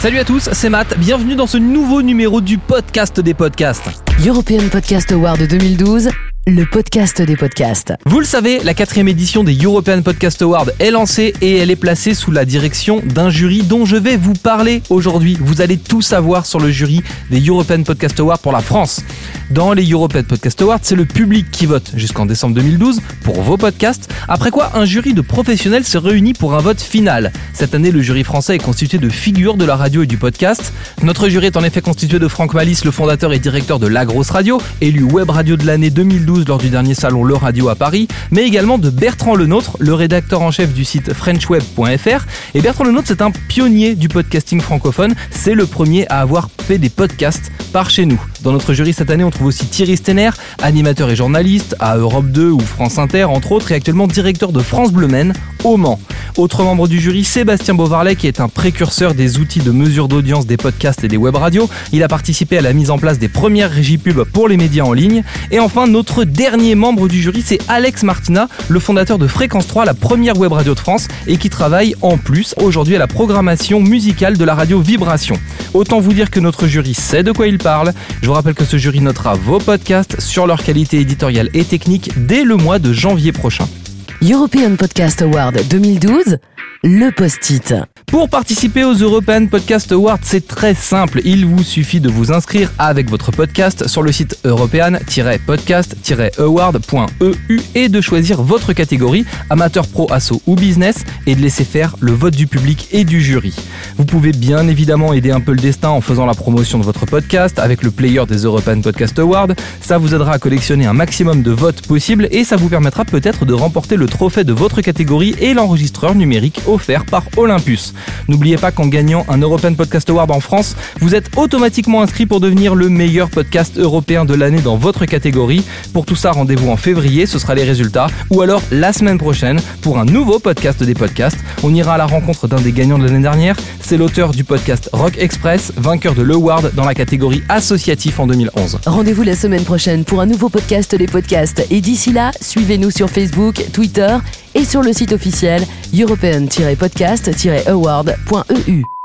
Salut à tous, c'est Matt, bienvenue dans ce nouveau numéro du podcast des podcasts. European Podcast Award 2012, le podcast des podcasts. Vous le savez, la quatrième édition des European Podcast Awards est lancée et elle est placée sous la direction d'un jury dont je vais vous parler aujourd'hui. Vous allez tout savoir sur le jury des European Podcast Awards pour la France. Dans les European Podcast Awards, c'est le public qui vote jusqu'en décembre 2012 pour vos podcasts, après quoi un jury de professionnels se réunit pour un vote final. Cette année, le jury français est constitué de figures de la radio et du podcast. Notre jury est en effet constitué de Franck Malice, le fondateur et directeur de La Grosse Radio, élu Web Radio de l'année 2012 lors du dernier salon Le Radio à Paris, mais également de Bertrand Lenôtre, le rédacteur en chef du site frenchweb.fr. Et Bertrand Lenôtre, c'est un pionnier du podcasting francophone. C'est le premier à avoir fait des podcasts par chez nous. Dans notre jury cette année, on trouve aussi Thierry Stenner, animateur et journaliste à Europe 2 ou France Inter, entre autres, et actuellement directeur de France Bleu Maine au Mans. Autre membre du jury, Sébastien Beauvarlet, qui est un précurseur des outils de mesure d'audience des podcasts et des web radios. Il a participé à la mise en place des premières régies pub pour les médias en ligne. Et enfin, notre dernier membre du jury, c'est Alex Martina, le fondateur de Fréquence 3, la première web radio de France, et qui travaille en plus aujourd'hui à la programmation musicale de la radio Vibration. Autant vous dire que notre jury sait de quoi il parle. Je vous rappelle que ce jury notera vos podcasts sur leur qualité éditoriale et technique dès le mois de janvier prochain. European Podcast Award 2012, le post-it. Pour participer aux European Podcast Awards, c'est très simple. Il vous suffit de vous inscrire avec votre podcast sur le site european-podcast-award.eu et de choisir votre catégorie, amateur, pro, asso ou business, et de laisser faire le vote du public et du jury. Vous pouvez bien évidemment aider un peu le destin en faisant la promotion de votre podcast avec le player des European Podcast Awards. Ça vous aidera à collectionner un maximum de votes possibles et ça vous permettra peut-être de remporter le trophée de votre catégorie et l'enregistreur numérique offert par Olympus. N'oubliez pas qu'en gagnant un European Podcast Award en France, vous êtes automatiquement inscrit pour devenir le meilleur podcast européen de l'année dans votre catégorie. Pour tout ça, rendez-vous en février, ce sera les résultats, ou alors la semaine prochaine pour un nouveau podcast des podcasts. On ira à la rencontre d'un des gagnants de l'année dernière, c'est l'auteur du podcast Rock Express, vainqueur de l'award dans la catégorie associatif en 2011. Rendez-vous la semaine prochaine pour un nouveau podcast des podcasts. Et d'ici là, suivez-nous sur Facebook, Twitter et sur le site officiel european-podcast-award.eu.